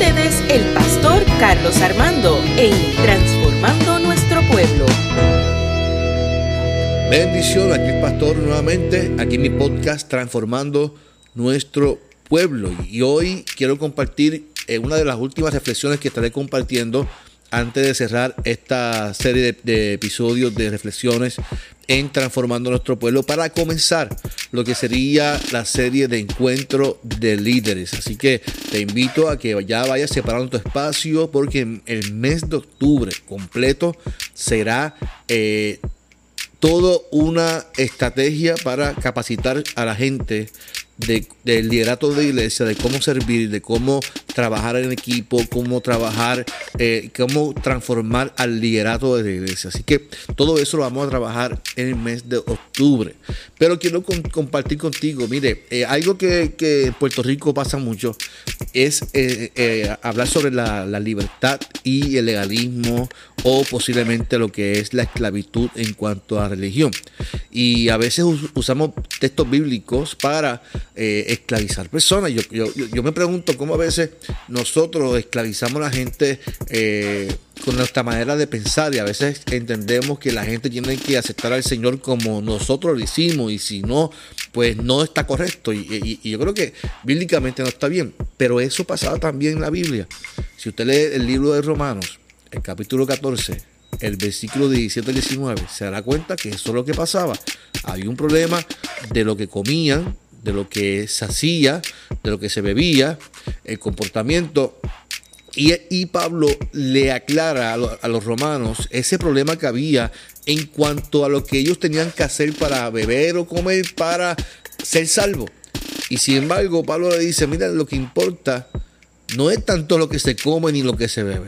ustedes el pastor Carlos Armando en Transformando Nuestro Pueblo. Bendición, aquí el pastor nuevamente, aquí mi podcast Transformando Nuestro Pueblo. Y hoy quiero compartir eh, una de las últimas reflexiones que estaré compartiendo antes de cerrar esta serie de, episodios de reflexiones en Transformando Nuestro Pueblo para comenzar lo que sería la serie de encuentro de líderes. Así que te invito a que ya vayas separando tu espacio porque el mes de octubre completo será... Eh, todo una estrategia para capacitar a la gente de, del liderato de iglesia, de cómo servir, de cómo trabajar en equipo, cómo trabajar, eh, cómo transformar al liderato de la iglesia. Así que todo eso lo vamos a trabajar en el mes de octubre. Pero quiero compartir contigo, mire, eh, algo que, en Puerto Rico pasa mucho es eh, hablar sobre la, libertad y el legalismo o posiblemente lo que es la esclavitud en cuanto a religión. Y a veces usamos textos bíblicos para esclavizar personas. Yo, me pregunto cómo a veces nosotros esclavizamos a la gente eh, con nuestra manera de pensar y a veces entendemos que la gente tiene que aceptar al Señor como nosotros lo hicimos y si no, pues no está correcto. Y, y yo creo que bíblicamente no está bien. Pero eso pasaba también en la Biblia. Si usted lee el libro de Romanos, el capítulo 14, el versículo 17 al 19, se dará cuenta que eso es lo que pasaba. Había un problema de lo que comían, de lo que se hacía, de lo que se bebía, el comportamiento. Y, Pablo le aclara a, los romanos ese problema que había en cuanto a lo que ellos tenían que hacer para beber o comer para ser salvos. Y sin embargo, Pablo le dice, mira, lo que importa no es tanto lo que se come ni lo que se bebe.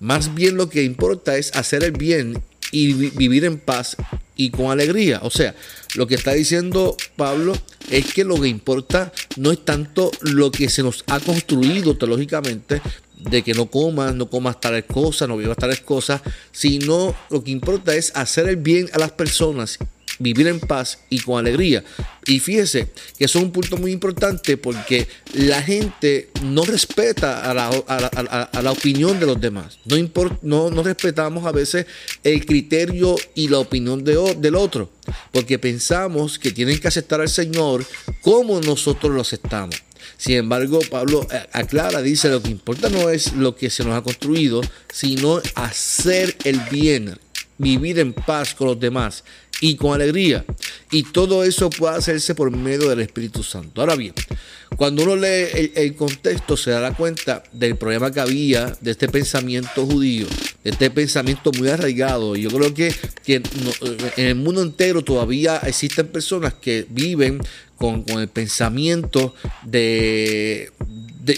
Más bien lo que importa es hacer el bien y vivir en paz y con alegría. O sea, lo que está diciendo Pablo es que lo que importa no es tanto lo que se nos ha construido teológicamente, de que no comas, no comas tales cosas, no vivas tales cosas, sino lo que importa es hacer el bien a las personas vivir en paz y con alegría. Y fíjese que eso es un punto muy importante porque la gente no respeta a la, opinión de los demás. No, no, no, respetamos a veces el criterio y la opinión de, del otro porque pensamos que tienen que aceptar al Señor como nosotros lo aceptamos. Sin embargo, Pablo eh, aclara, dice, lo que importa no es lo que se nos ha construido, sino hacer el bien, vivir en paz con los demás y con alegría. Y todo eso puede hacerse por medio del Espíritu Santo. Ahora bien, cuando uno lee el, contexto se da cuenta del problema que había de este pensamiento judío, de este pensamiento muy arraigado. Y yo creo que, que en el mundo entero todavía existen personas que viven con, con el pensamiento de,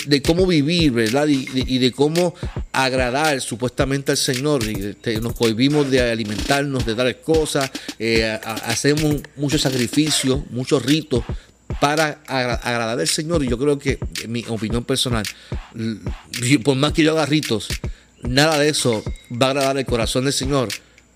de, cómo vivir, ¿verdad? Y, de cómo agradar supuestamente al Señor. Y nos cohibimos de alimentarnos, de dar cosas, eh, hacemos muchos sacrificios, muchos ritos para agradar al Señor. Y yo creo que, en mi opinión personal, por más que yo haga ritos, nada de eso va a agradar el corazón del Señor.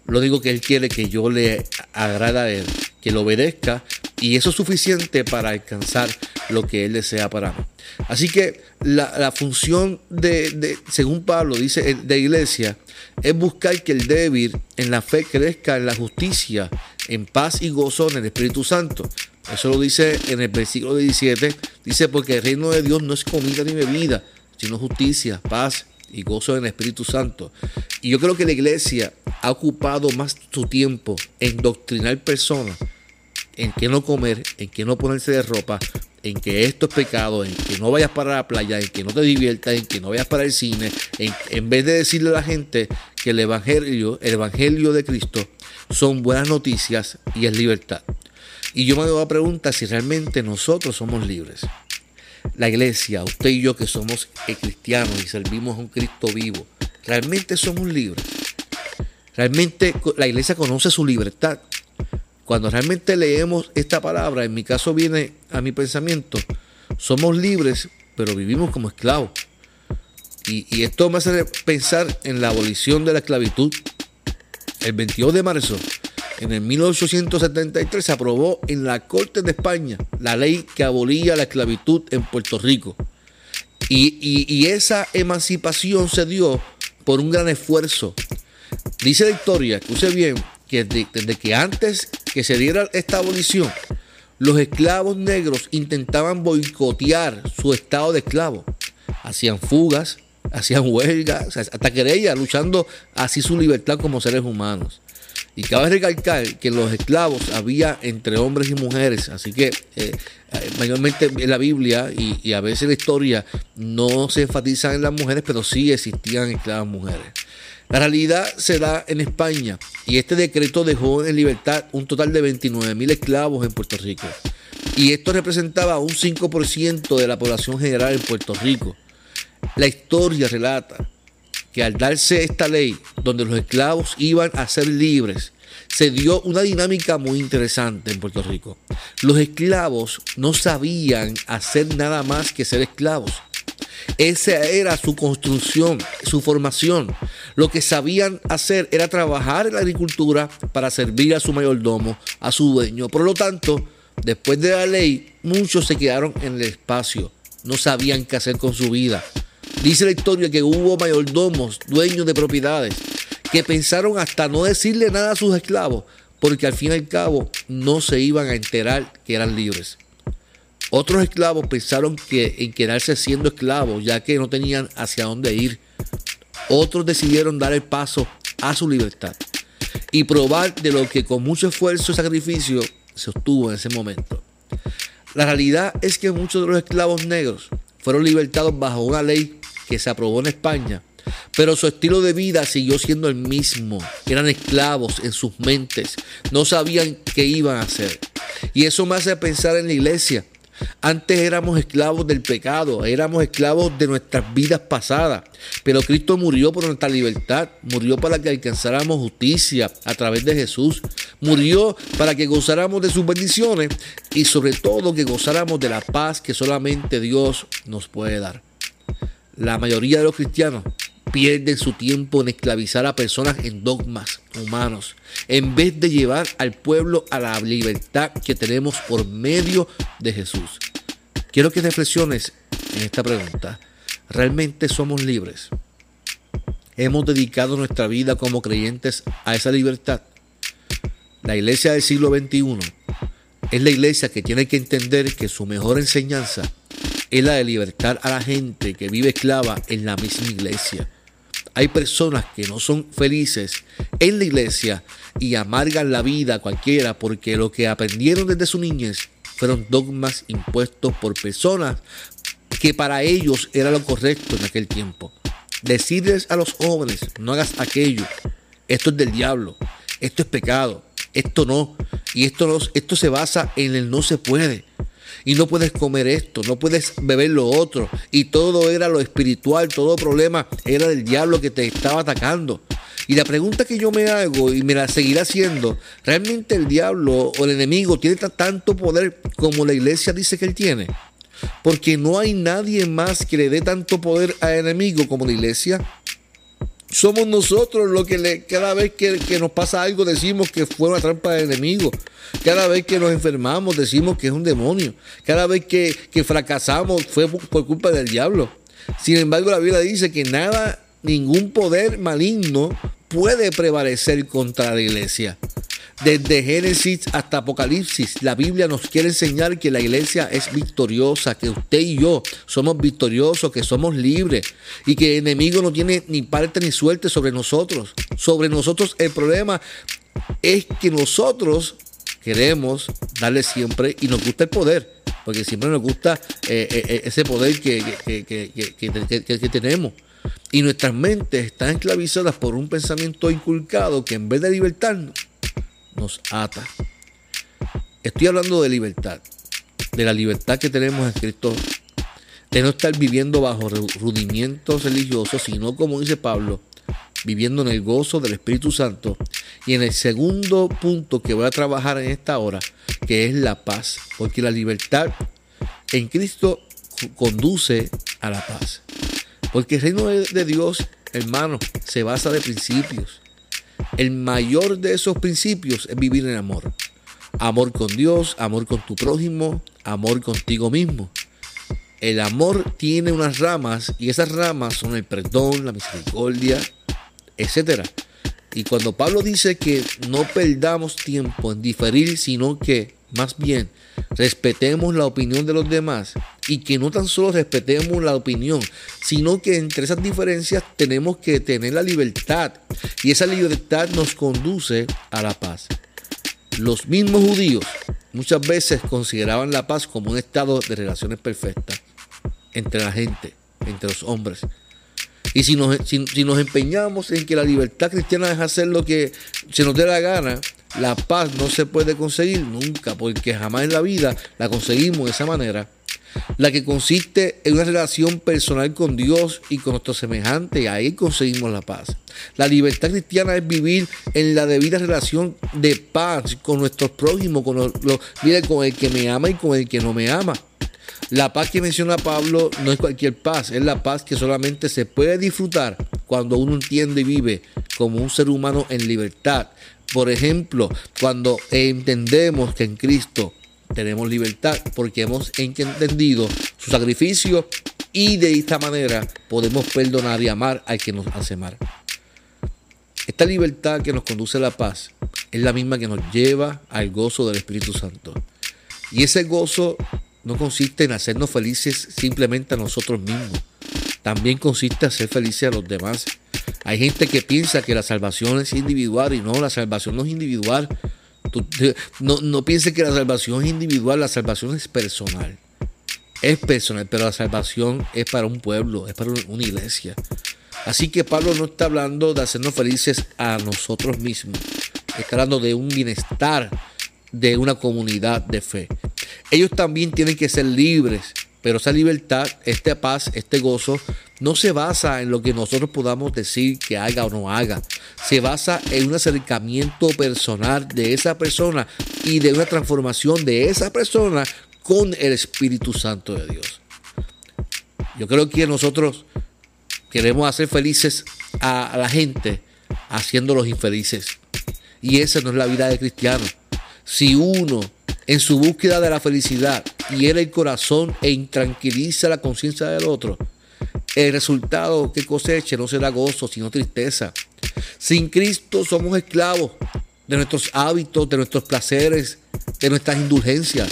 Lo digo que Él quiere que yo le agrada a Él, que lo obedezca, y eso es suficiente para alcanzar lo que Él desea para mí. Así que la, función de, según Pablo dice, de iglesia, es buscar que el débil en la fe crezca en la justicia, en paz y gozo en el Espíritu Santo. Eso lo dice en el versículo 17. Dice, porque el reino de Dios no es comida ni bebida, sino justicia, paz y gozo en el Espíritu Santo. Y yo creo que la iglesia ha ocupado más su tiempo en doctrinar personas, en qué no comer, en qué no ponerse de ropa, en que esto es pecado, en que no vayas para la playa, en que no te diviertas, en que no vayas para el cine, en, vez de decirle a la gente que el evangelio, el evangelio de Cristo son buenas noticias y es libertad. Y yo me doy la pregunta si realmente nosotros somos libres. La iglesia, usted y yo que somos cristianos y servimos a un Cristo vivo, realmente somos libres. Realmente la iglesia conoce su libertad. Cuando realmente leemos esta palabra, en mi caso viene a mi pensamiento, somos libres, pero vivimos como esclavos. Y, esto me hace pensar en la abolición de la esclavitud. El 22 de marzo, en el 1873, se aprobó en la Corte de España la ley que abolía la esclavitud en Puerto Rico. Y, esa emancipación se dio por un gran esfuerzo. Dice la historia, escuche bien, que desde que antes que se diera esta abolición, los esclavos negros intentaban boicotear su estado de esclavo. Hacían fugas, hacían huelgas, hasta querellas, luchando así su libertad como seres humanos. Y cabe recalcar que los esclavos había entre hombres y mujeres, así que eh, eh, mayormente en la Biblia y, y, a veces en la historia no se enfatizan en las mujeres, pero sí existían esclavas mujeres. La realidad se da en España y este decreto dejó en libertad un total de 29 mil esclavos en Puerto Rico. Y esto representaba un 5% de la población general en Puerto Rico. La historia relata que al darse esta ley, donde los esclavos iban a ser libres, se dio una dinámica muy interesante en Puerto Rico. Los esclavos no sabían hacer nada más que ser esclavos. Esa era su construcción, su formación. Lo que sabían hacer era trabajar en la agricultura para servir a su mayordomo, a su dueño. Por lo tanto, después de la ley, muchos se quedaron en el espacio. No sabían qué hacer con su vida. Dice la historia que hubo mayordomos, dueños de propiedades, que pensaron hasta no decirle nada a sus esclavos, porque al fin y al cabo no se iban a enterar que eran libres. Otros esclavos pensaron que en quedarse siendo esclavos, ya que no tenían hacia dónde ir. Otros decidieron dar el paso a su libertad y probar de lo que con mucho esfuerzo y sacrificio se obtuvo en ese momento. La realidad es que muchos de los esclavos negros fueron libertados bajo una ley que se aprobó en España, pero su estilo de vida siguió siendo el mismo. Eran esclavos en sus mentes, no sabían qué iban a hacer. Y eso me hace pensar en la iglesia. Antes éramos esclavos del pecado, éramos esclavos de nuestras vidas pasadas, pero Cristo murió por nuestra libertad, murió para que alcanzáramos justicia a través de Jesús, murió para que gozáramos de sus bendiciones y sobre todo que gozáramos de la paz que solamente Dios nos puede dar. La mayoría de los cristianos pierden su tiempo en esclavizar a personas en dogmas humanos, en vez de llevar al pueblo a la libertad que tenemos por medio de Jesús. Quiero que reflexiones en esta pregunta. ¿Realmente somos libres? ¿Hemos dedicado nuestra vida como creyentes a esa libertad? La iglesia del siglo XXI es la iglesia que tiene que entender que su mejor enseñanza es la de libertar a la gente que vive esclava en la misma iglesia. Hay personas que no son felices en la iglesia y amargan la vida a cualquiera porque lo que aprendieron desde su niñez fueron dogmas impuestos por personas que para ellos era lo correcto en aquel tiempo. Decirles a los jóvenes, no hagas aquello, esto es del diablo, esto es pecado, esto no, y esto, esto se basa en el no se puede y no puedes comer esto, no puedes beber lo otro. Y todo era lo espiritual, todo problema era del diablo que te estaba atacando. Y la pregunta que yo me hago y me la seguirá haciendo, ¿realmente el diablo o el enemigo tiene tanto poder como la iglesia dice que él tiene? Porque no hay nadie más que le dé tanto poder al enemigo como la iglesia. Somos nosotros los que le, cada vez que, nos pasa algo decimos que fue una trampa del enemigo. Cada vez que nos enfermamos decimos que es un demonio. Cada vez que, fracasamos fue por culpa del diablo. Sin embargo, la Biblia dice que nada, ningún poder maligno puede prevalecer contra la iglesia. Desde Génesis hasta Apocalipsis, la Biblia nos quiere enseñar que la iglesia es victoriosa, que usted y yo somos victoriosos, que somos libres y que el enemigo no tiene ni parte ni suerte sobre nosotros. Sobre nosotros el problema es que nosotros queremos darle siempre y nos gusta el poder, porque siempre nos gusta eh, eh, eh, ese poder que, que, tenemos. Y nuestras mentes están esclavizadas por un pensamiento inculcado que en vez de libertarnos, nos ata. Estoy hablando de libertad, de la libertad que tenemos en Cristo, de no estar viviendo bajo rudimientos religiosos, sino como dice Pablo, viviendo en el gozo del Espíritu Santo. Y en el segundo punto que voy a trabajar en esta hora, que es la paz, porque la libertad en Cristo conduce a la paz. Porque el reino de Dios, hermano, se basa de principios. El mayor de esos principios es vivir en amor. Amor con Dios, amor con tu prójimo, amor contigo mismo. el amor tiene unas ramas y esas ramas son el perdón, la misericordia, etc. Y cuando Pablo dice que no perdamos tiempo en diferir, sino que más bien respetemos la opinión de los demás y que no tan solo respetemos la opinión, sino que entre esas diferencias tenemos que tener la libertad y esa libertad nos conduce a la paz. Los mismos judíos muchas veces consideraban la paz como un estado de relaciones perfectas entre la gente, entre los hombres. Y si nos, si, nos empeñamos en que la libertad cristiana es hacer lo que se nos dé la gana, la paz no se puede conseguir nunca, porque jamás en la vida la conseguimos de esa manera. La que consiste en una relación personal con Dios y con nuestros semejantes, ahí conseguimos la paz. La libertad cristiana es vivir en la debida relación de paz con nuestros prójimos, con, los, con el que me ama y con el que no me ama. La paz que menciona Pablo no es cualquier paz, es la paz que solamente se puede disfrutar cuando uno entiende y vive como un ser humano en libertad. Por ejemplo, cuando entendemos que en Cristo tenemos libertad porque hemos entendido su sacrificio y de esta manera podemos perdonar y amar al que nos hace mal. Esta libertad que nos conduce a la paz es la misma que nos lleva al gozo del Espíritu Santo. Y ese gozo no consiste en hacernos felices simplemente a nosotros mismos. También consiste en hacer felices a los demás. Hay gente que piensa que la salvación es individual y no, la salvación no es individual. No, no piense que la salvación es individual, la salvación es personal. Es personal, pero la salvación es para un pueblo, es para una iglesia. Así que Pablo no está hablando de hacernos felices a nosotros mismos. Está hablando de un bienestar de una comunidad de fe. Ellos también tienen que ser libres, pero esa libertad, esta paz, este gozo, no se basa en lo que nosotros podamos decir que haga o no haga. Se basa en un acercamiento personal de esa persona y de una transformación de esa persona con el Espíritu Santo de Dios. Yo creo que nosotros queremos hacer felices a, la gente haciéndolos infelices. Y esa no es la vida de cristiano. Si uno en su búsqueda de la felicidad hiere el corazón e intranquiliza la conciencia del otro, el resultado que coseche no será gozo, sino tristeza. Sin Cristo somos esclavos de nuestros hábitos, de nuestros placeres, de nuestras indulgencias.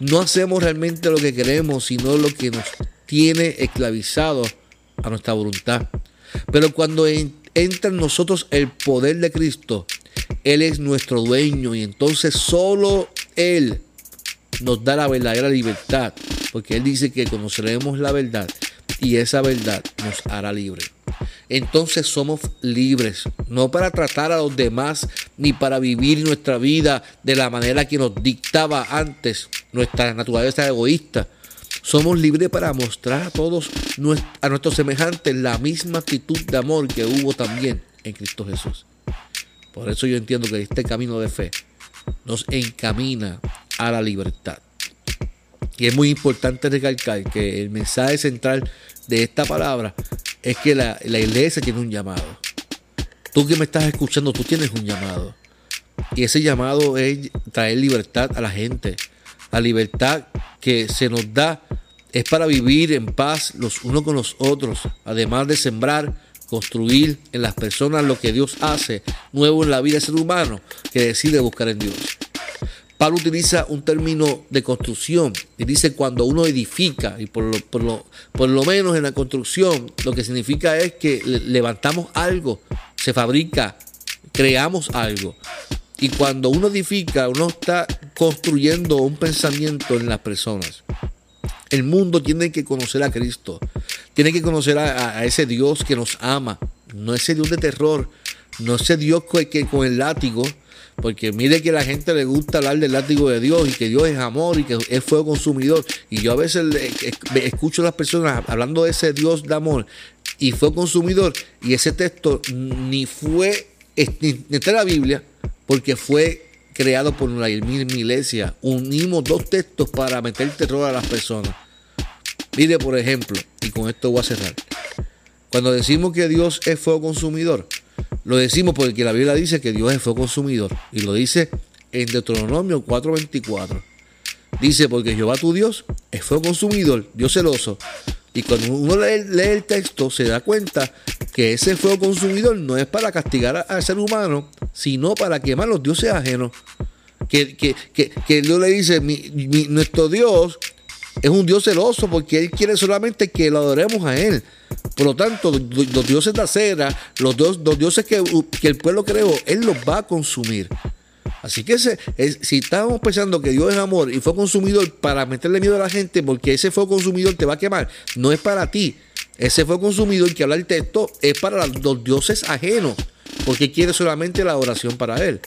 No hacemos realmente lo que queremos, sino lo que nos tiene esclavizados a nuestra voluntad. Pero cuando entra en nosotros el poder de Cristo, Él es nuestro dueño y entonces solo Él nos da la verdadera libertad, porque Él dice que conoceremos la verdad y esa verdad nos hará libre. Entonces somos libres, no para tratar a los demás ni para vivir nuestra vida de la manera que nos dictaba antes nuestra naturaleza egoísta, somos libres para mostrar a todos, a nuestros semejantes, la misma actitud de amor que hubo también en Cristo Jesús. Por eso yo entiendo que este camino de fe nos encamina a la libertad. Y es muy importante recalcar que el mensaje central de esta palabra es que la, la, iglesia tiene un llamado. Tú que me estás escuchando, tú tienes un llamado. Y ese llamado es traer libertad a la gente. La libertad que se nos da es para vivir en paz los unos con los otros, además de sembrar, construir en las personas lo que Dios hace nuevo en la vida del ser humano que decide buscar en Dios. Pablo utiliza un término de construcción y dice cuando uno edifica, y por lo, por lo, por lo menos en la construcción, lo que significa es que levantamos algo, se fabrica, creamos algo. Y cuando uno edifica, uno está construyendo un pensamiento en las personas. El mundo tiene que conocer a Cristo. Tiene que conocer a, ese Dios que nos ama. No ese Dios de terror. No ese Dios que, con el látigo. Porque mire que a la gente le gusta hablar del látigo de Dios y que Dios es amor y que es fuego consumidor. Y yo a veces escucho a las personas hablando de ese Dios de amor y fue consumidor. Y ese texto ni fue, ni está en la Biblia, porque fue creado por la iglesia. Unimos dos textos para meter terror a las personas. Mire, por ejemplo, y con esto voy a cerrar. Cuando decimos que Dios es fuego consumidor, lo decimos porque la Biblia dice que Dios es fuego consumidor. Y lo dice en Deuteronomio 4:24. Dice, porque Jehová tu Dios es fuego consumidor, Dios celoso. Y cuando uno lee, el texto, se da cuenta que ese fuego consumidor no es para castigar al ser humano, sino para quemar los dioses ajenos. Que, que, que, Dios le dice, nuestro Dios es un Dios celoso porque Él quiere solamente que lo adoremos a Él. Por lo tanto, los dioses de acera, los, los dioses que, el pueblo creó, Él los va a consumir. Así que si estamos pensando que Dios es amor y fue consumidor para meterle miedo a la gente porque ese fue consumidor te va a quemar, no es para ti. Ese fue consumidor que habla el texto es para los dioses ajenos, porque quiere solamente la oración para él.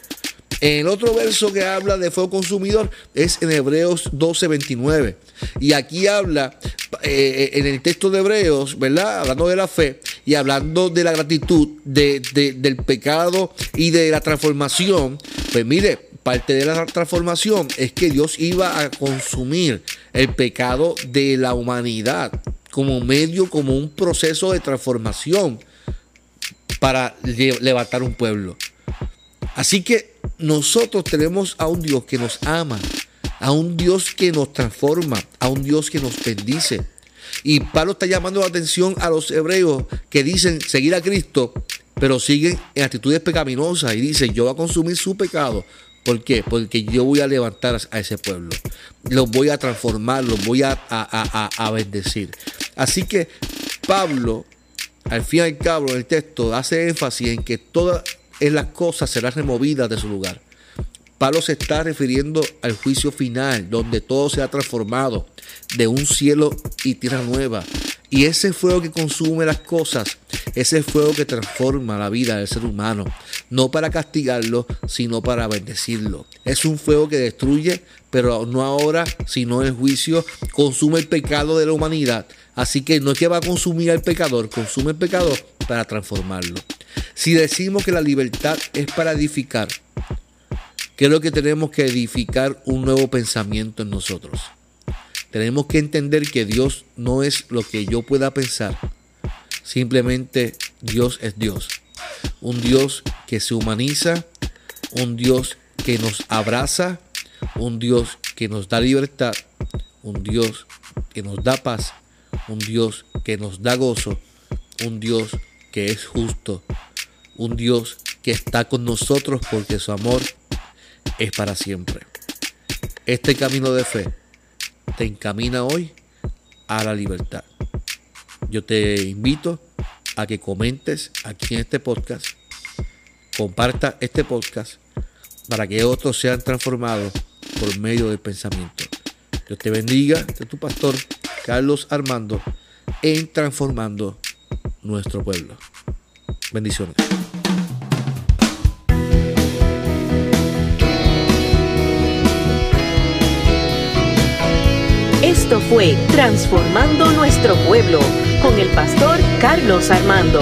El otro verso que habla de fuego consumidor es en Hebreos 12:29. Y aquí habla, eh, en el texto de Hebreos, ¿verdad? Hablando de la fe y hablando de la gratitud, del pecado y de la transformación. Pues mire, parte de la transformación es que Dios iba a consumir el pecado de la humanidad como medio, como un proceso de transformación para levantar un pueblo. Así que nosotros tenemos a un Dios que nos ama, a un Dios que nos transforma, a un Dios que nos bendice. Y Pablo está llamando la atención a los hebreos que dicen seguir a Cristo, pero siguen en actitudes pecaminosas y dicen, yo voy a consumir su pecado. ¿Por qué? Porque yo voy a levantar a ese pueblo. Los voy a transformar, los voy a, a bendecir. Así que Pablo, al fin y al cabo, en el texto hace énfasis en que todas las cosas serán removidas de su lugar. Pablo se está refiriendo al juicio final, donde todo se ha transformado de un cielo y tierra nueva. Y ese fuego que consume las cosas, ese fuego que transforma la vida del ser humano, no para castigarlo, sino para bendecirlo. Es un fuego que destruye, pero no ahora, sino en juicio, consume el pecado de la humanidad. Así que no es que va a consumir al pecador, consume el pecador para transformarlo. Si decimos que la libertad es para edificar, Creo que tenemos que edificar un nuevo pensamiento en nosotros. Tenemos que entender que Dios no es lo que yo pueda pensar. Simplemente Dios es Dios. Un Dios que se humaniza, un Dios que nos abraza, un Dios que nos da libertad, un Dios que nos da paz, un Dios que nos da gozo, un Dios que es justo, un Dios que está con nosotros porque su amor es para siempre. Este camino de fe te encamina hoy a la libertad. Yo te invito a que comentes aquí en este podcast, comparta este podcast para que otros sean transformados por medio del pensamiento. Dios te bendiga, de tu pastor Carlos Armando en transformando nuestro pueblo. Bendiciones. Esto fue Transformando Nuestro Pueblo con el pastor Carlos Armando.